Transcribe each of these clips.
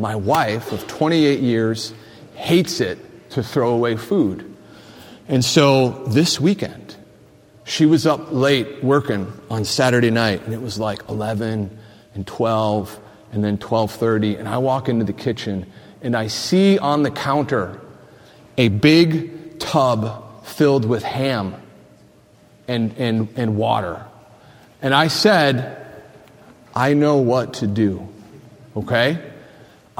my wife of 28 years hates it to throw away food. And so this weekend, she was up late working on Saturday night, and it was like 11 and 12 and then 12:30 and I walk into the kitchen and I see on the counter a big tub filled with ham and, and, and water. And I said, I know what to do. Okay?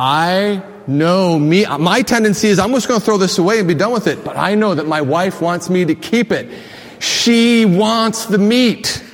I know me, my tendency is I'm just going to throw this away and be done with it, but I know that my wife wants me to keep it. She wants the meat.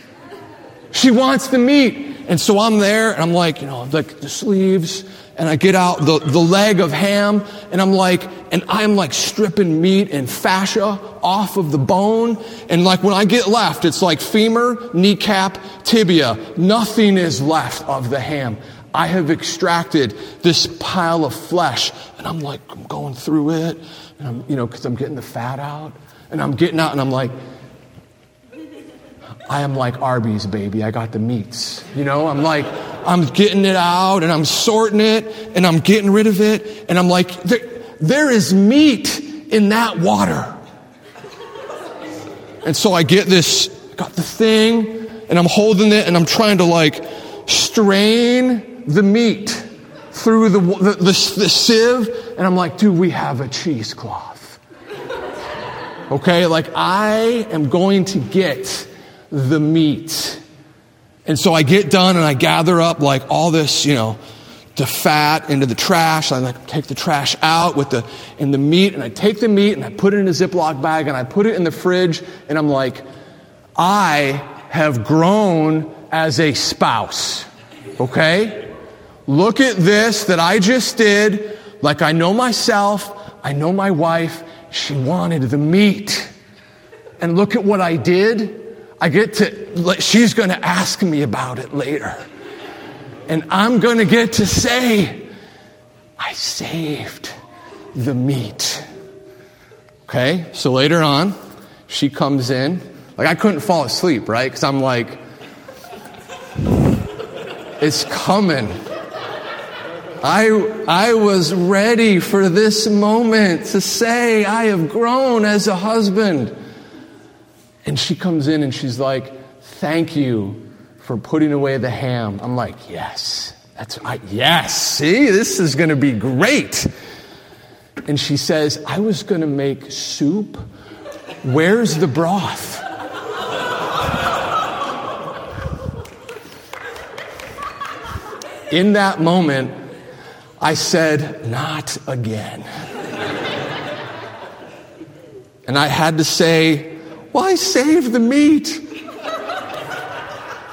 She wants the meat. And so I'm there and I'm like, you know, like the sleeves and I get out the, the leg of ham and I'm like, and I'm like stripping meat and fascia off of the bone. And like when I get left, it's like femur, kneecap, tibia. Nothing is left of the ham. I have extracted this pile of flesh and I'm like, I'm going through it and I'm, you know, cause I'm getting the fat out and I'm getting out and I'm like, I am like Arby's, baby. I got the meats. You know, I'm like, I'm getting it out and I'm sorting it and I'm getting rid of it. And I'm like, there, there is meat in that water. And so I get this, got the thing and I'm holding it and I'm trying to like strain the meat through the, the, the, the sieve, and I'm like, dude, we have a cheesecloth. Okay, like I am going to get the meat. And so I get done and I gather up like all this, you know, the fat into the trash. I like take the trash out with the in the meat, and I take the meat and I put it in a Ziploc bag and I put it in the fridge, and I'm like, I have grown as a spouse. Okay? Look at this that I just did. Like I know myself, I know my wife. She wanted the meat. And look at what I did. I get to, she's going to ask me about it later. And I'm going to get to say, I saved the meat. Okay, so later on, she comes in. Like, I couldn't fall asleep, right? Because I'm like, it's coming. I, I was ready for this moment to say, I have grown as a husband. And she comes in and she's like, Thank you for putting away the ham. I'm like, Yes, that's right. Yes, see, this is going to be great. And she says, I was going to make soup. Where's the broth? In that moment, I said, Not again. and I had to say, Why save the meat?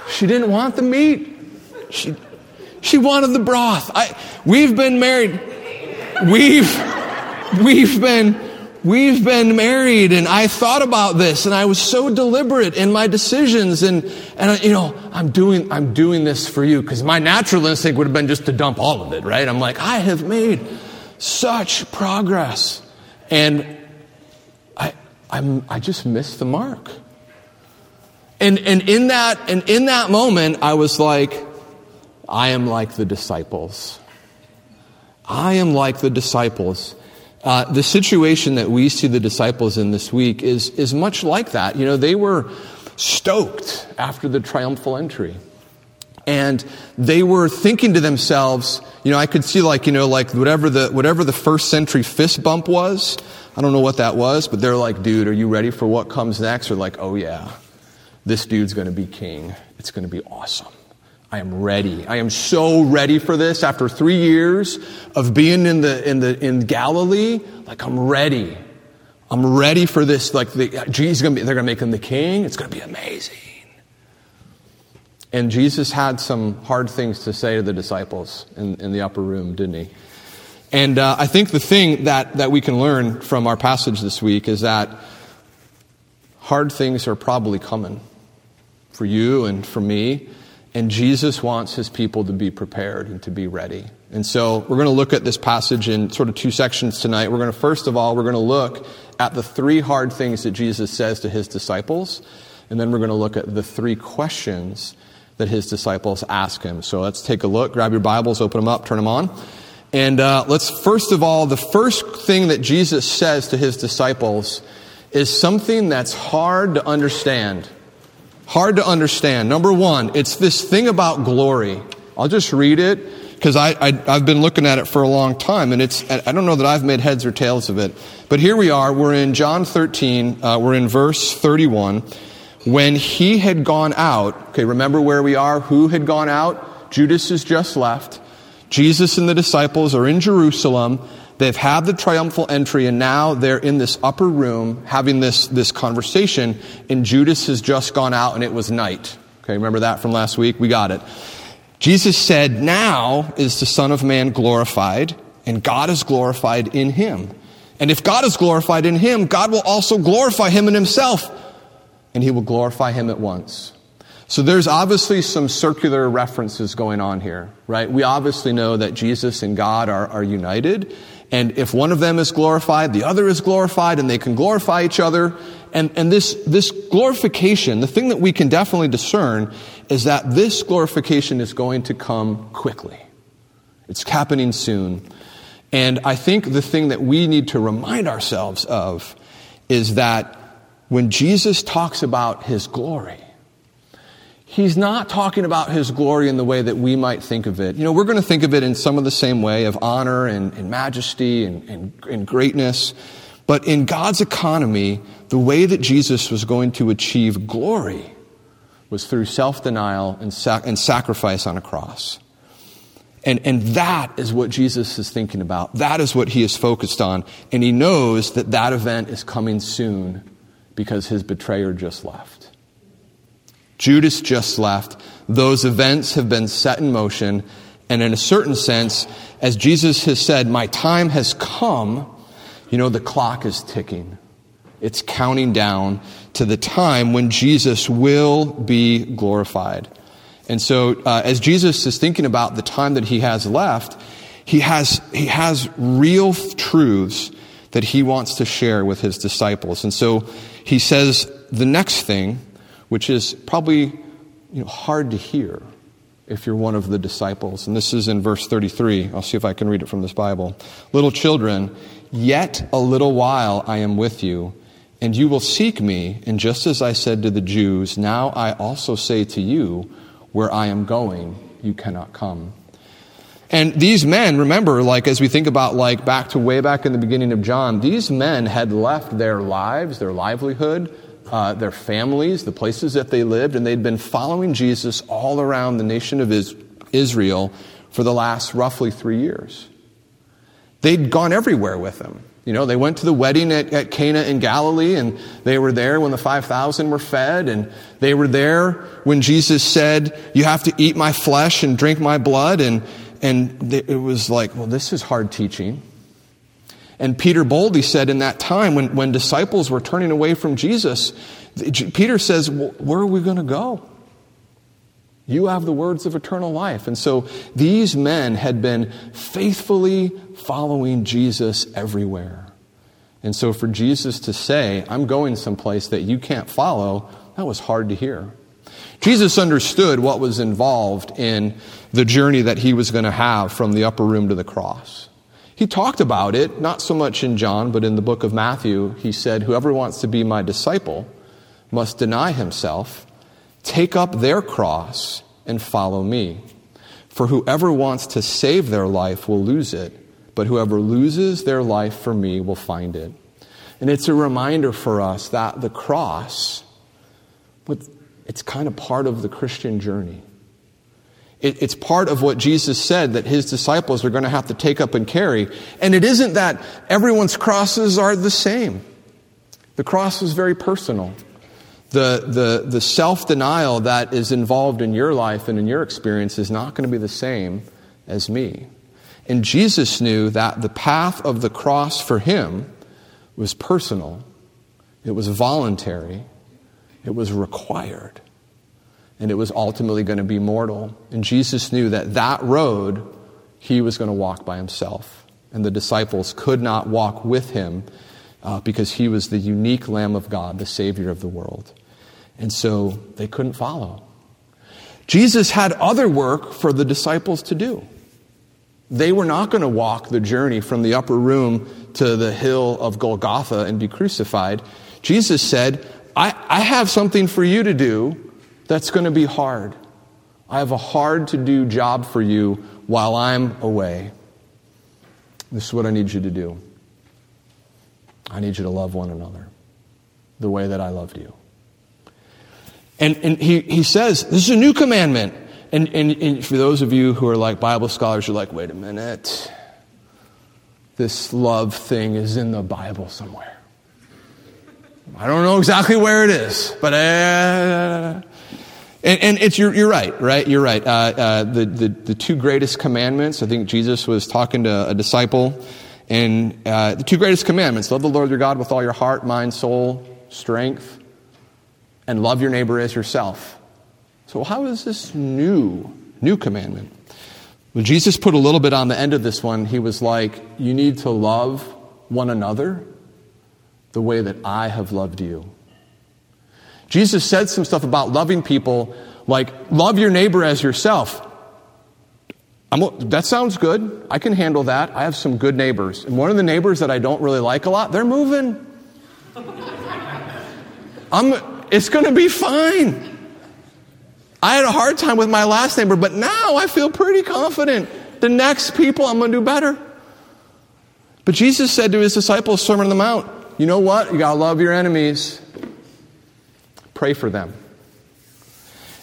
She didn't want the meat. She, she wanted the broth. I, we've been married. We've, we've been we've been married and I thought about this and I was so deliberate in my decisions and, and you know, I'm doing, I'm doing this for you because my natural instinct would have been just to dump all of it, right? I'm like, I have made such progress and I, I'm, I just missed the mark. And, and in that, and in that moment, I was like, I am like the disciples. I am like the disciples. Uh, the situation that we see the disciples in this week is, is much like that. You know, they were stoked after the triumphal entry. And they were thinking to themselves, you know, I could see like, you know, like whatever the, whatever the first century fist bump was. I don't know what that was, but they're like, dude, are you ready for what comes next? Or like, oh yeah, this dude's going to be king. It's going to be awesome. I am ready. I am so ready for this. After three years of being in the in the in Galilee, like I'm ready. I'm ready for this. Like the, Jesus, gonna be, they're going to make him the king. It's going to be amazing. And Jesus had some hard things to say to the disciples in, in the upper room, didn't he? And uh, I think the thing that, that we can learn from our passage this week is that hard things are probably coming for you and for me. And Jesus wants his people to be prepared and to be ready. And so we're going to look at this passage in sort of two sections tonight. We're going to, first of all, we're going to look at the three hard things that Jesus says to his disciples. And then we're going to look at the three questions that his disciples ask him. So let's take a look. Grab your Bibles, open them up, turn them on. And uh, let's first of all, the first thing that Jesus says to his disciples is something that's hard to understand. Hard to understand. Number one, it's this thing about glory. I'll just read it because I, I, have been looking at it for a long time, and it's, I don't know that I've made heads or tails of it. But here we are. We're in John 13. Uh, we're in verse 31. When he had gone out, okay, remember where we are? Who had gone out? Judas has just left. Jesus and the disciples are in Jerusalem. They've had the triumphal entry and now they're in this upper room having this, this conversation and Judas has just gone out and it was night. Okay, remember that from last week? We got it. Jesus said, now is the Son of Man glorified and God is glorified in him. And if God is glorified in him, God will also glorify him in himself and he will glorify him at once. So there's obviously some circular references going on here, right? We obviously know that Jesus and God are, are united. And if one of them is glorified, the other is glorified, and they can glorify each other. And, and this, this glorification, the thing that we can definitely discern is that this glorification is going to come quickly. It's happening soon. And I think the thing that we need to remind ourselves of is that when Jesus talks about his glory, he's not talking about his glory in the way that we might think of it. You know, we're going to think of it in some of the same way of honor and, and majesty and, and, and greatness. But in God's economy, the way that Jesus was going to achieve glory was through self denial and, sac- and sacrifice on a cross. And, and that is what Jesus is thinking about. That is what he is focused on. And he knows that that event is coming soon because his betrayer just left. Judas just left. Those events have been set in motion. And in a certain sense, as Jesus has said, my time has come, you know, the clock is ticking. It's counting down to the time when Jesus will be glorified. And so, uh, as Jesus is thinking about the time that he has left, he has, he has real truths that he wants to share with his disciples. And so, he says the next thing, which is probably you know, hard to hear if you're one of the disciples. And this is in verse 33. I'll see if I can read it from this Bible. Little children, yet a little while I am with you, and you will seek me. And just as I said to the Jews, now I also say to you, where I am going, you cannot come. And these men, remember, like as we think about like back to way back in the beginning of John, these men had left their lives, their livelihood, uh, their families, the places that they lived, and they'd been following Jesus all around the nation of Israel for the last roughly three years. They'd gone everywhere with him. You know, they went to the wedding at, at Cana in Galilee, and they were there when the 5,000 were fed, and they were there when Jesus said, You have to eat my flesh and drink my blood, and and it was like, well, this is hard teaching. And Peter boldly said in that time when, when disciples were turning away from Jesus, Peter says, Where are we going to go? You have the words of eternal life. And so these men had been faithfully following Jesus everywhere. And so for Jesus to say, I'm going someplace that you can't follow, that was hard to hear. Jesus understood what was involved in the journey that he was going to have from the upper room to the cross. He talked about it, not so much in John, but in the book of Matthew. He said, Whoever wants to be my disciple must deny himself, take up their cross, and follow me. For whoever wants to save their life will lose it, but whoever loses their life for me will find it. And it's a reminder for us that the cross, it's kind of part of the Christian journey. It, it's part of what Jesus said that his disciples are going to have to take up and carry. And it isn't that everyone's crosses are the same. The cross is very personal. The, the, the self denial that is involved in your life and in your experience is not going to be the same as me. And Jesus knew that the path of the cross for him was personal, it was voluntary, it was required and it was ultimately going to be mortal. And Jesus knew that that road he was going to walk by himself. And the disciples could not walk with him uh, because he was the unique Lamb of God, the Savior of the world. And so they couldn't follow. Jesus had other work for the disciples to do. They were not going to walk the journey from the upper room to the hill of Golgotha and be crucified. Jesus said, I, I have something for you to do that's going to be hard. I have a hard to do job for you while I'm away. This is what I need you to do. I need you to love one another the way that I loved you. And, and he, he says, This is a new commandment. And, and, and for those of you who are like Bible scholars, you're like, wait a minute. This love thing is in the Bible somewhere. I don't know exactly where it is, but uh, and, and, it's you're, you're right, right? You're right. Uh, uh, the, the the two greatest commandments. I think Jesus was talking to a disciple, and uh, the two greatest commandments: love the Lord your God with all your heart, mind, soul, strength, and love your neighbor as yourself. So how is this new new commandment? When Jesus put a little bit on the end of this one, he was like, "You need to love one another the way that I have loved you." Jesus said some stuff about loving people, like, love your neighbor as yourself. I'm, that sounds good. I can handle that. I have some good neighbors. And one of the neighbors that I don't really like a lot, they're moving. I'm, it's going to be fine. I had a hard time with my last neighbor, but now I feel pretty confident. The next people, I'm going to do better. But Jesus said to his disciples, Sermon on the Mount, you know what? You got to love your enemies. Pray for them.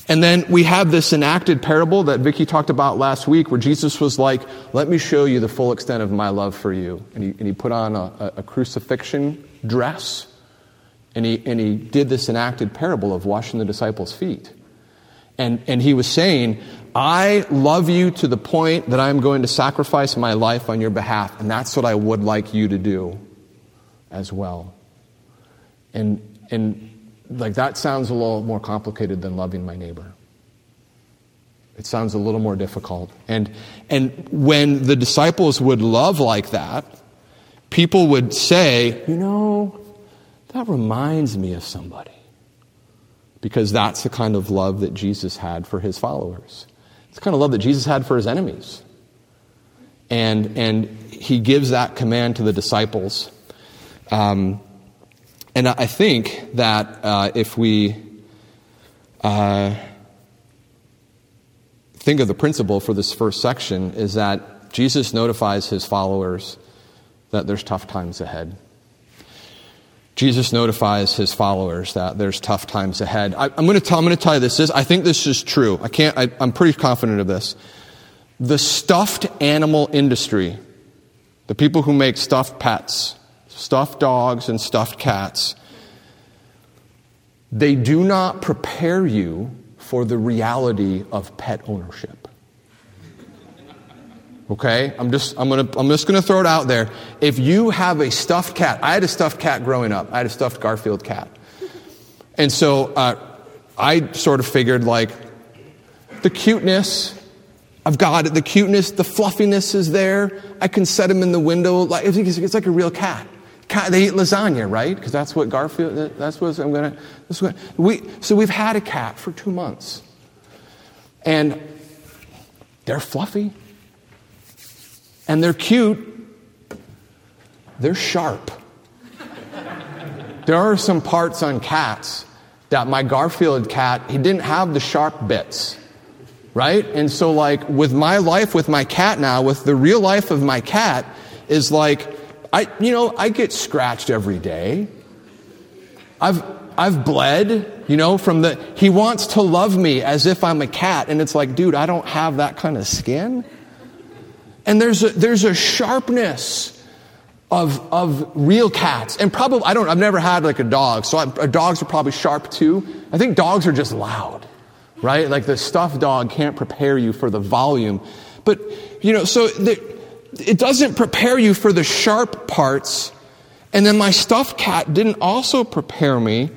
And then we have this enacted parable that Vicki talked about last week where Jesus was like, Let me show you the full extent of my love for you. And he, and he put on a, a crucifixion dress and he, and he did this enacted parable of washing the disciples' feet. And, and he was saying, I love you to the point that I'm going to sacrifice my life on your behalf, and that's what I would like you to do as well. And, and like that sounds a little more complicated than loving my neighbor. It sounds a little more difficult. And, and when the disciples would love like that, people would say, you know, that reminds me of somebody. Because that's the kind of love that Jesus had for his followers. It's the kind of love that Jesus had for his enemies. And, and he gives that command to the disciples. Um, and I think that uh, if we uh, think of the principle for this first section, is that Jesus notifies his followers that there's tough times ahead. Jesus notifies his followers that there's tough times ahead. I, am going to I'm going to tell you this. this. I think this is true. I can't. I, I'm pretty confident of this. The stuffed animal industry, the people who make stuffed pets, stuffed dogs and stuffed cats, they do not prepare you for the reality of pet ownership. Okay? I'm just, I'm, gonna, I'm just gonna throw it out there. If you have a stuffed cat, I had a stuffed cat growing up, I had a stuffed Garfield cat. And so uh, I sort of figured like the cuteness, I've got it, the cuteness, the fluffiness is there. I can set him in the window. Like, it's like a real cat they eat lasagna, right? Because that's what Garfield, that's what I'm going to, we, so we've had a cat for two months. And they're fluffy. And they're cute. They're sharp. there are some parts on cats that my Garfield cat, he didn't have the sharp bits. Right? And so, like, with my life with my cat now, with the real life of my cat, is like, I, you know, I get scratched every day. I've, I've bled, you know, from the, he wants to love me as if I'm a cat. And it's like, dude, I don't have that kind of skin. And there's a, there's a sharpness of, of real cats. And probably, I don't, I've never had like a dog. So I, uh, dogs are probably sharp too. I think dogs are just loud, right? Like the stuffed dog can't prepare you for the volume. But, you know, so the, it doesn't prepare you for the sharp parts. And then my stuffed cat didn't also prepare me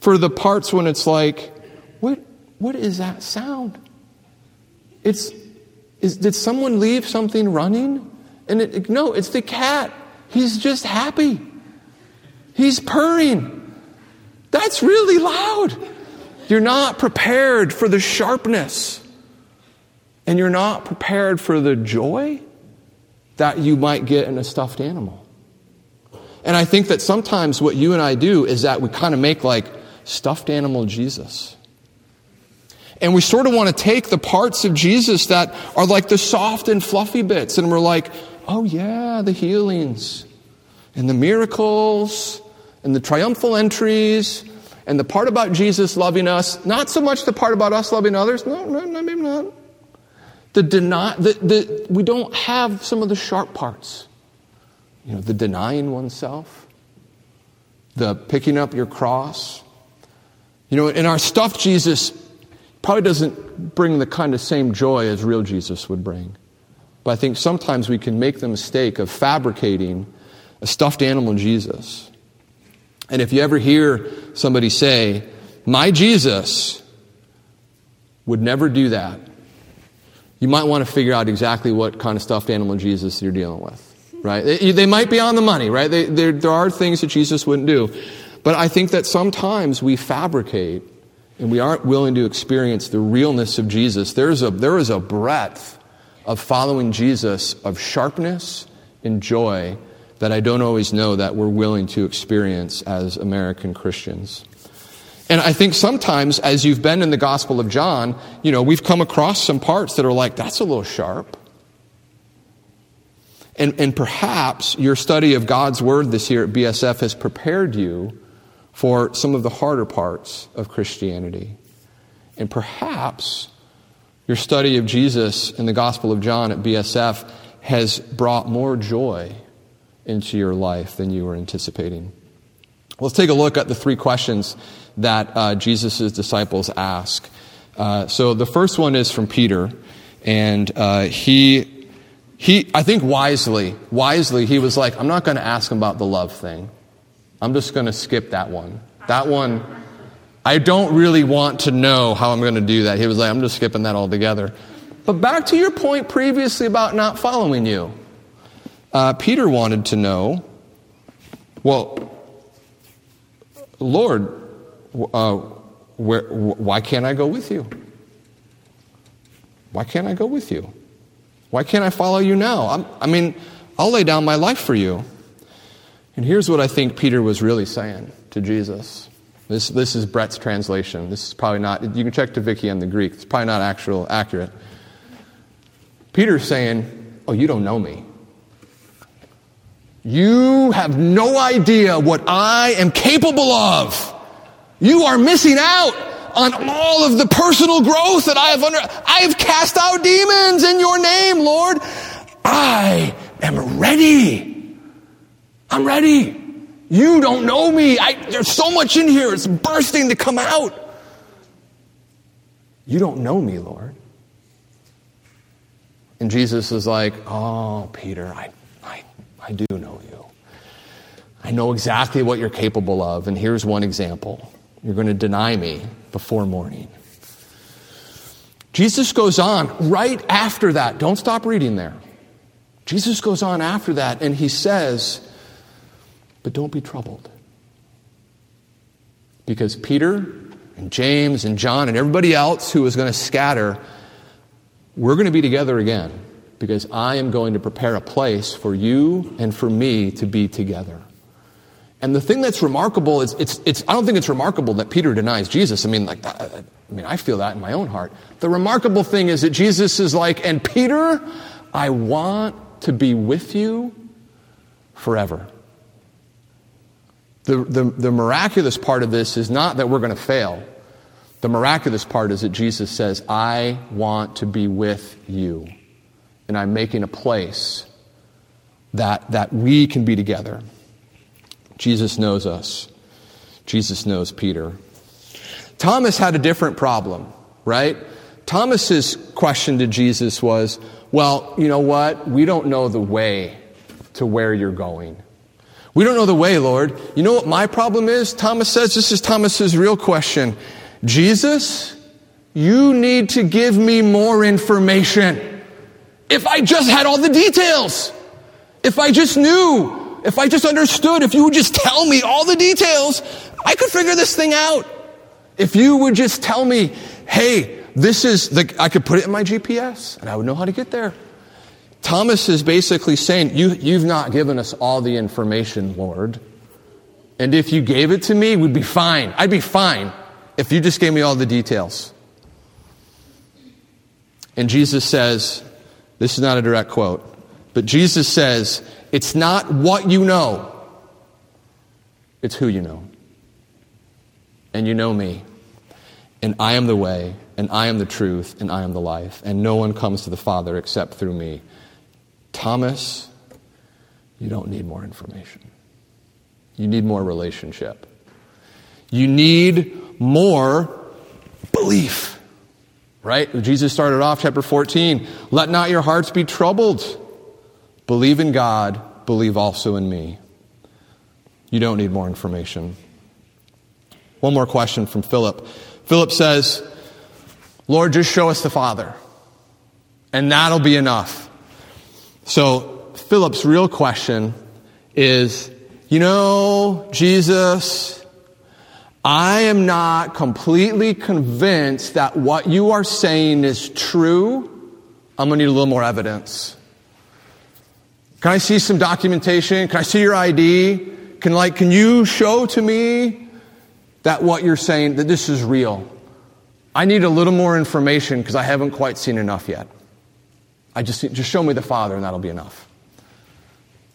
for the parts when it's like, what, what is that sound? It's, is, did someone leave something running? And it, no, it's the cat. He's just happy. He's purring. That's really loud. You're not prepared for the sharpness. And you're not prepared for the joy that you might get in a stuffed animal. And I think that sometimes what you and I do is that we kind of make like stuffed animal Jesus. And we sort of want to take the parts of Jesus that are like the soft and fluffy bits, and we're like, oh yeah, the healings, and the miracles, and the triumphal entries, and the part about Jesus loving us, not so much the part about us loving others, no, no, no maybe not. The deny, the, the, we don't have some of the sharp parts. You know, the denying oneself, the picking up your cross. You know, in our stuffed Jesus probably doesn't bring the kind of same joy as real Jesus would bring. But I think sometimes we can make the mistake of fabricating a stuffed animal Jesus. And if you ever hear somebody say, My Jesus would never do that, you might want to figure out exactly what kind of stuffed animal Jesus you're dealing with. Right? They, they might be on the money, right? They, there are things that Jesus wouldn't do. But I think that sometimes we fabricate and we aren't willing to experience the realness of Jesus, there's a, there is a breadth of following Jesus of sharpness and joy that I don't always know that we're willing to experience as American Christians. And I think sometimes, as you've been in the Gospel of John, you know, we've come across some parts that are like, that's a little sharp. And, and perhaps your study of God's Word this year at BSF has prepared you for some of the harder parts of Christianity. And perhaps your study of Jesus in the Gospel of John at BSF has brought more joy into your life than you were anticipating. Let's take a look at the three questions that uh, Jesus' disciples ask. Uh, so the first one is from Peter, and uh, he, he, I think wisely, wisely, he was like, I'm not going to ask him about the love thing. I'm just going to skip that one. That one, I don't really want to know how I'm going to do that. He was like, I'm just skipping that altogether. But back to your point previously about not following you. Uh, Peter wanted to know, well, Lord, uh, where, why can't I go with you? Why can't I go with you? Why can't I follow you now? I'm, I mean, I'll lay down my life for you. And here's what I think Peter was really saying to Jesus. This, this is Brett's translation. This is probably not, you can check to Vicky on the Greek. It's probably not actual accurate. Peter's saying, Oh, you don't know me. You have no idea what I am capable of. You are missing out on all of the personal growth that I have under. I have cast out demons in your name, Lord. I am ready. I'm ready. You don't know me. I, there's so much in here. It's bursting to come out. You don't know me, Lord. And Jesus is like, Oh, Peter, I, I, I do know you. I know exactly what you're capable of. And here's one example you're going to deny me before morning. Jesus goes on right after that. Don't stop reading there. Jesus goes on after that and he says, but don't be troubled. Because Peter and James and John and everybody else who is going to scatter, we're going to be together again because I am going to prepare a place for you and for me to be together. And the thing that's remarkable is, it's, it's, I don't think it's remarkable that Peter denies Jesus. I mean, like, I mean, I feel that in my own heart. The remarkable thing is that Jesus is like, and Peter, I want to be with you forever. The, the, the miraculous part of this is not that we're going to fail. The miraculous part is that Jesus says, I want to be with you. And I'm making a place that, that we can be together. Jesus knows us. Jesus knows Peter. Thomas had a different problem, right? Thomas's question to Jesus was, well, you know what? We don't know the way to where you're going. We don't know the way, Lord. You know what my problem is? Thomas says, this is Thomas's real question. Jesus, you need to give me more information. If I just had all the details, if I just knew, if I just understood, if you would just tell me all the details, I could figure this thing out. If you would just tell me, hey, this is the, I could put it in my GPS and I would know how to get there. Thomas is basically saying, you, You've not given us all the information, Lord. And if you gave it to me, we'd be fine. I'd be fine if you just gave me all the details. And Jesus says, This is not a direct quote, but Jesus says, It's not what you know, it's who you know. And you know me. And I am the way, and I am the truth, and I am the life. And no one comes to the Father except through me. Thomas, you don't need more information. You need more relationship. You need more belief. Right? Jesus started off chapter 14. Let not your hearts be troubled. Believe in God, believe also in me. You don't need more information. One more question from Philip. Philip says, Lord, just show us the Father, and that'll be enough. So, Philip's real question is you know, Jesus, I am not completely convinced that what you are saying is true. I'm going to need a little more evidence. Can I see some documentation? Can I see your ID? Can like can you show to me that what you're saying that this is real? I need a little more information because I haven't quite seen enough yet. I just, just show me the Father, and that'll be enough.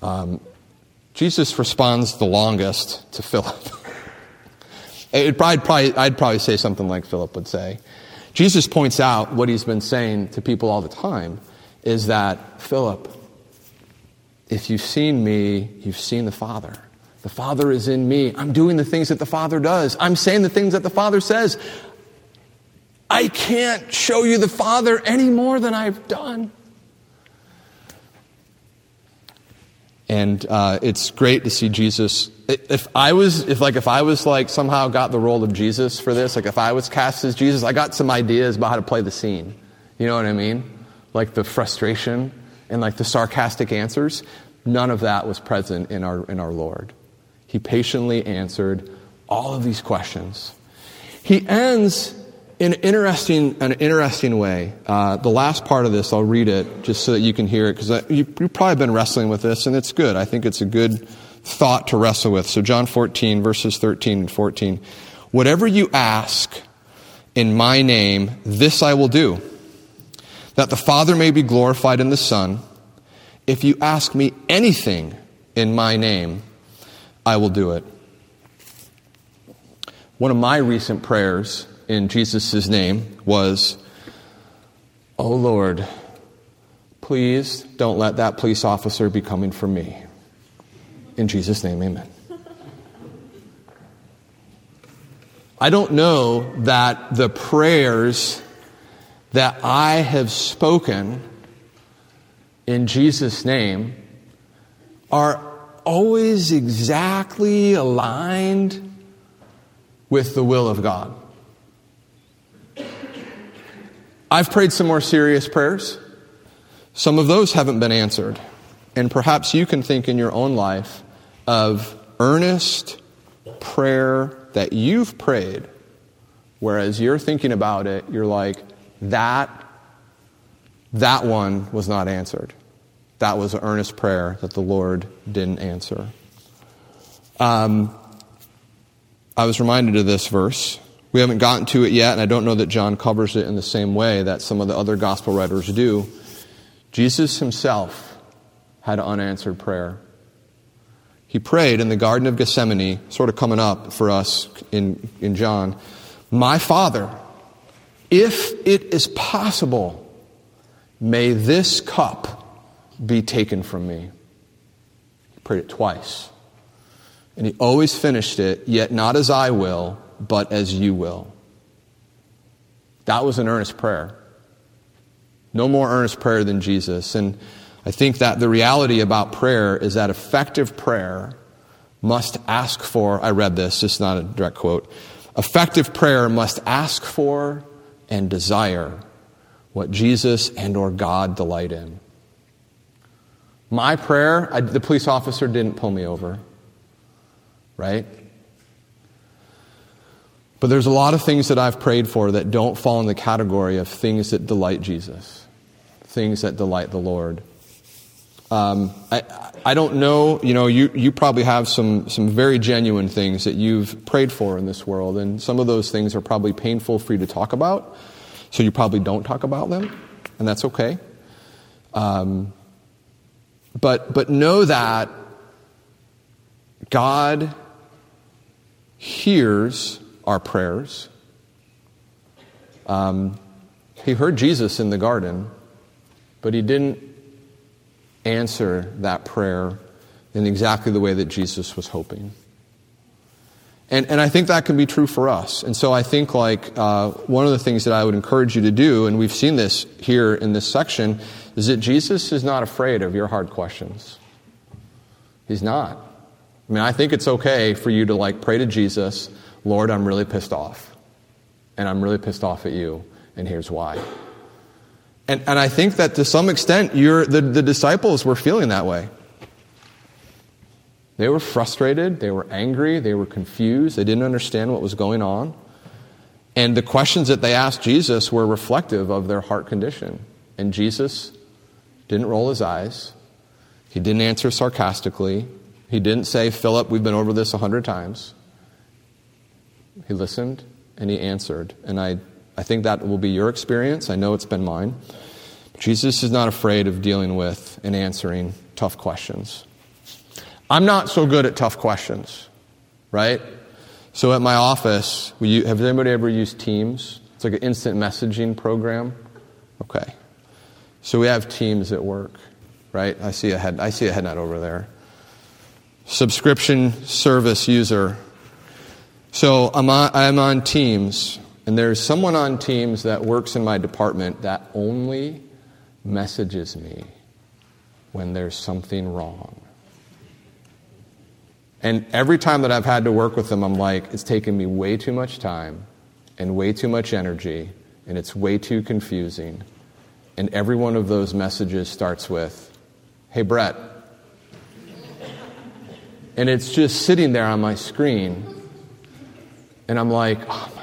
Um, Jesus responds the longest to Philip. I'd probably, I'd probably say something like Philip would say. Jesus points out what he's been saying to people all the time is that, Philip, if you've seen me, you've seen the Father. The Father is in me. I'm doing the things that the Father does. I'm saying the things that the Father says. I can't show you the Father any more than I've done. And uh, it's great to see Jesus. If I was, if like, if I was like somehow got the role of Jesus for this, like if I was cast as Jesus, I got some ideas about how to play the scene. You know what I mean? Like the frustration and like the sarcastic answers. None of that was present in our in our Lord. He patiently answered all of these questions. He ends in an interesting, an interesting way. Uh, the last part of this, I'll read it just so that you can hear it, because you, you've probably been wrestling with this, and it's good. I think it's a good thought to wrestle with. So, John 14, verses 13 and 14. Whatever you ask in my name, this I will do, that the Father may be glorified in the Son. If you ask me anything in my name, I will do it. One of my recent prayers in Jesus' name was, Oh Lord, please don't let that police officer be coming for me. In Jesus' name, amen. I don't know that the prayers that I have spoken in Jesus' name are always exactly aligned with the will of God. I've prayed some more serious prayers. Some of those haven't been answered. And perhaps you can think in your own life of earnest prayer that you've prayed, whereas you're thinking about it, you're like, that, that one was not answered. That was an earnest prayer that the Lord didn't answer. Um, I was reminded of this verse we haven't gotten to it yet, and I don't know that John covers it in the same way that some of the other gospel writers do. Jesus himself had unanswered prayer. He prayed in the Garden of Gethsemane, sort of coming up for us in, in John My Father, if it is possible, may this cup be taken from me. He prayed it twice. And he always finished it, yet not as I will, but as you will. That was an earnest prayer. No more earnest prayer than Jesus. And I think that the reality about prayer is that effective prayer must ask for, I read this, it's not a direct quote. Effective prayer must ask for and desire what Jesus and or God delight in. My prayer, I, the police officer didn't pull me over, right? But there's a lot of things that I've prayed for that don't fall in the category of things that delight Jesus, things that delight the Lord. Um, I, I don't know, you know, you, you probably have some, some very genuine things that you've prayed for in this world, and some of those things are probably painful for you to talk about, so you probably don't talk about them, and that's okay. Um, but, but know that God hears our prayers. Um, he heard Jesus in the garden, but he didn't answer that prayer in exactly the way that Jesus was hoping. And, and I think that can be true for us. And so I think, like, uh, one of the things that I would encourage you to do, and we've seen this here in this section, is that Jesus is not afraid of your hard questions. He's not. I mean, I think it's okay for you to, like, pray to Jesus, Lord, I'm really pissed off. And I'm really pissed off at you, and here's why. And, and I think that to some extent, you're, the, the disciples were feeling that way. They were frustrated, they were angry, they were confused, they didn't understand what was going on. And the questions that they asked Jesus were reflective of their heart condition. And Jesus didn't roll his eyes, he didn't answer sarcastically, he didn't say, Philip, we've been over this a hundred times. He listened and he answered. And I I think that will be your experience. I know it's been mine. Jesus is not afraid of dealing with and answering tough questions. I'm not so good at tough questions, right? So at my office, have anybody ever used Teams? It's like an instant messaging program. Okay. So we have Teams at work, right? I see a head, I see a head nod over there. Subscription service user. So I'm on, I'm on Teams. And there's someone on Teams that works in my department that only messages me when there's something wrong. And every time that I've had to work with them, I'm like, it's taken me way too much time and way too much energy, and it's way too confusing. And every one of those messages starts with, Hey, Brett. And it's just sitting there on my screen. And I'm like, oh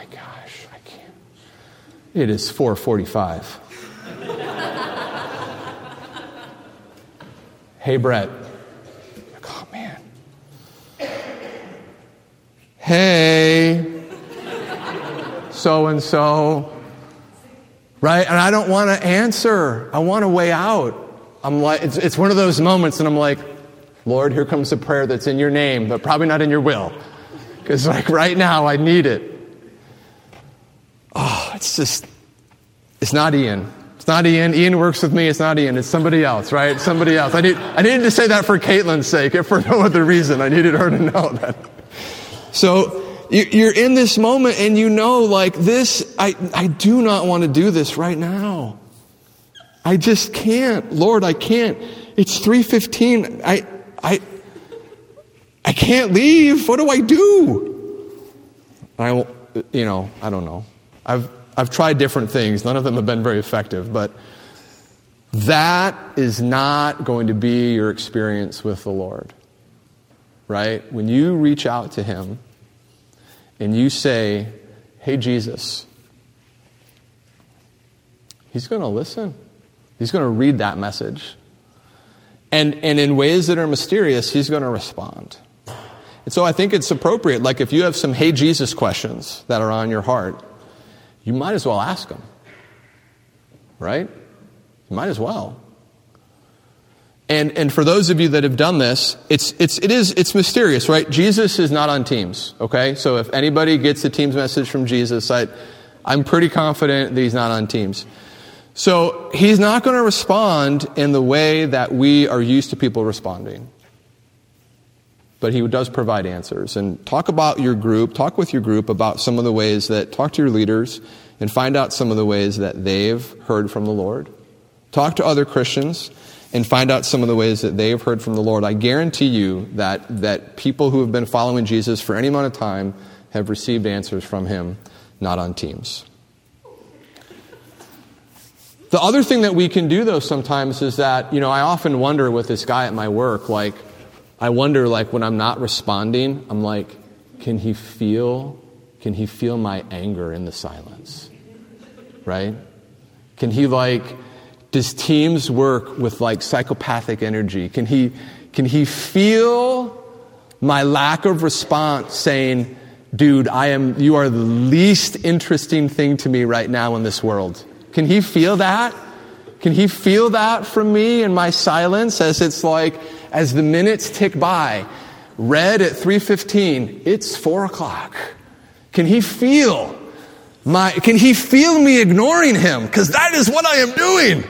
it is 4:45. hey Brett. Oh man. Hey. So and so. Right? And I don't want to answer. I want to weigh out. I'm like it's, it's one of those moments and I'm like, Lord, here comes a prayer that's in your name, but probably not in your will. Because like right now I need it. It's just, it's not Ian. It's not Ian. Ian works with me. It's not Ian. It's somebody else, right? Somebody else. I, need, I needed to say that for Caitlin's sake, if for no other reason. I needed her to know that. So you're in this moment and you know, like, this, I, I do not want to do this right now. I just can't. Lord, I can't. It's 3.15. I, I, I can't leave. What do I do? I, you know, I don't know. I've, I've tried different things. None of them have been very effective, but that is not going to be your experience with the Lord. Right? When you reach out to Him and you say, Hey, Jesus, He's going to listen. He's going to read that message. And, and in ways that are mysterious, He's going to respond. And so I think it's appropriate, like if you have some Hey, Jesus questions that are on your heart, you might as well ask them. Right? You might as well. And, and for those of you that have done this, it's, it's, it is, it's mysterious, right? Jesus is not on Teams, okay? So if anybody gets a Teams message from Jesus, I, I'm pretty confident that he's not on Teams. So he's not going to respond in the way that we are used to people responding but he does provide answers. And talk about your group, talk with your group about some of the ways that, talk to your leaders and find out some of the ways that they've heard from the Lord. Talk to other Christians and find out some of the ways that they've heard from the Lord. I guarantee you that, that people who have been following Jesus for any amount of time have received answers from him, not on teams. The other thing that we can do, though, sometimes is that, you know, I often wonder with this guy at my work, like, I wonder, like, when I'm not responding, I'm like, can he feel, can he feel my anger in the silence? Right? Can he, like, Does Teams work with like psychopathic energy? Can he, can he feel my lack of response saying, dude, I am, you are the least interesting thing to me right now in this world? Can he feel that? Can he feel that from me in my silence as it's like, as the minutes tick by, red at 3.15, it's four o'clock. Can he feel my, can he feel me ignoring him? Because that is what I am doing.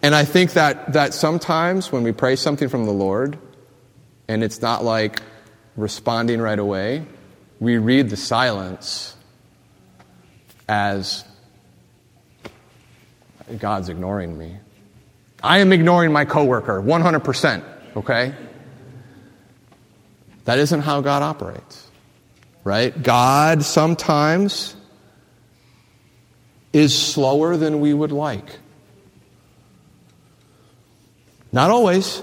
And I think that, that sometimes when we pray something from the Lord, and it's not like responding right away, we read the silence as God's ignoring me. I am ignoring my coworker 100%, okay? That isn't how God operates, right? God sometimes is slower than we would like. Not always.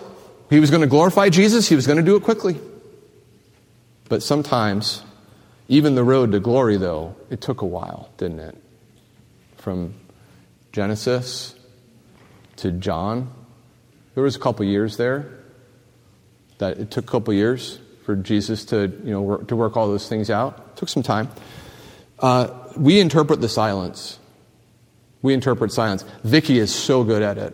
He was going to glorify Jesus, he was going to do it quickly. But sometimes, even the road to glory, though, it took a while, didn't it? From Genesis to John, there was a couple years there that it took a couple years for Jesus to, you know, work, to work all those things out. It took some time. Uh, we interpret the silence. We interpret silence. Vicky is so good at it.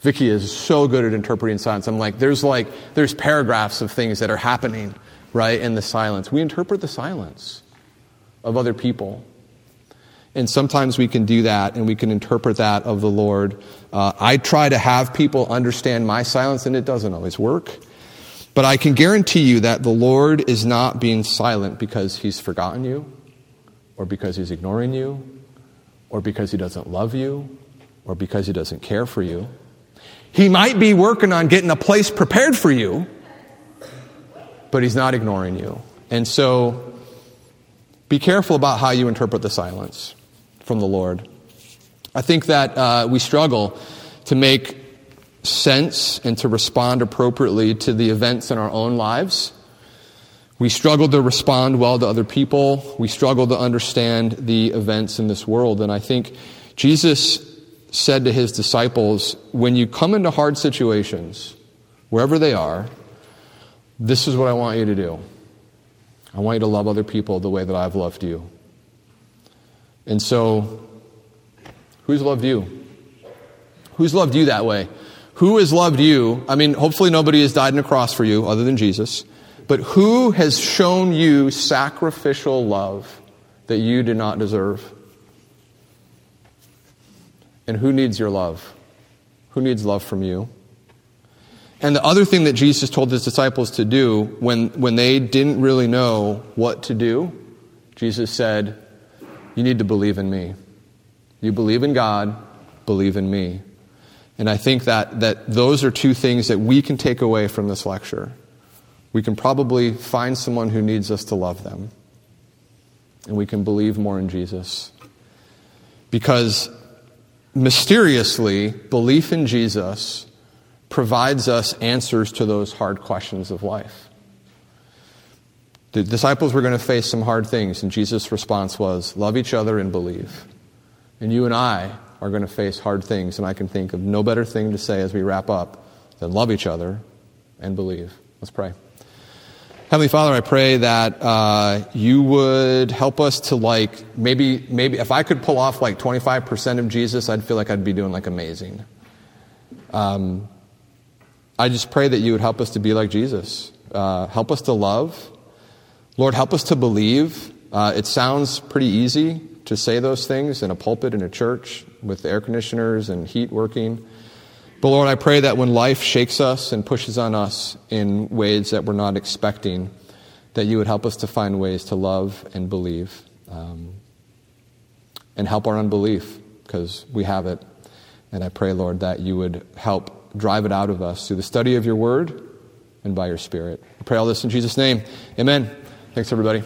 Vicky is so good at interpreting silence. I'm like, there's like, there's paragraphs of things that are happening, right, in the silence. We interpret the silence of other people. And sometimes we can do that and we can interpret that of the Lord. Uh, I try to have people understand my silence and it doesn't always work. But I can guarantee you that the Lord is not being silent because he's forgotten you, or because he's ignoring you, or because he doesn't love you, or because he doesn't care for you. He might be working on getting a place prepared for you, but he's not ignoring you. And so be careful about how you interpret the silence from the Lord. I think that uh, we struggle to make sense and to respond appropriately to the events in our own lives. We struggle to respond well to other people. We struggle to understand the events in this world. And I think Jesus said to his disciples, when you come into hard situations, wherever they are, this is what I want you to do. I want you to love other people the way that I've loved you. And so, who's loved you? Who's loved you that way? Who has loved you? I mean, hopefully nobody has died on a cross for you other than Jesus. But who has shown you sacrificial love that you did not deserve? And who needs your love? Who needs love from you? And the other thing that Jesus told his disciples to do when, when they didn't really know what to do, Jesus said, You need to believe in me. You believe in God, believe in me. And I think that, that those are two things that we can take away from this lecture. We can probably find someone who needs us to love them. And we can believe more in Jesus. Because mysteriously, belief in Jesus provides us answers to those hard questions of life. The disciples were going to face some hard things, and Jesus' response was, Love each other and believe. And you and I are going to face hard things, and I can think of no better thing to say as we wrap up than love each other and believe. Let's pray. Heavenly Father, I pray that uh, you would help us to like maybe maybe if I could pull off like 25% of Jesus, I'd feel like I'd be doing like amazing. Um, I just pray that you would help us to be like Jesus. Uh, help us to love. Lord, help us to believe. Uh, it sounds pretty easy to say those things in a pulpit in a church with air conditioners and heat working. But Lord, I pray that when life shakes us and pushes on us in ways that we're not expecting, that you would help us to find ways to love and believe um, and help our unbelief because we have it. And I pray, Lord, that you would help drive it out of us through the study of your word and by your spirit. I pray all this in Jesus' name. Amen. Thanks, everybody.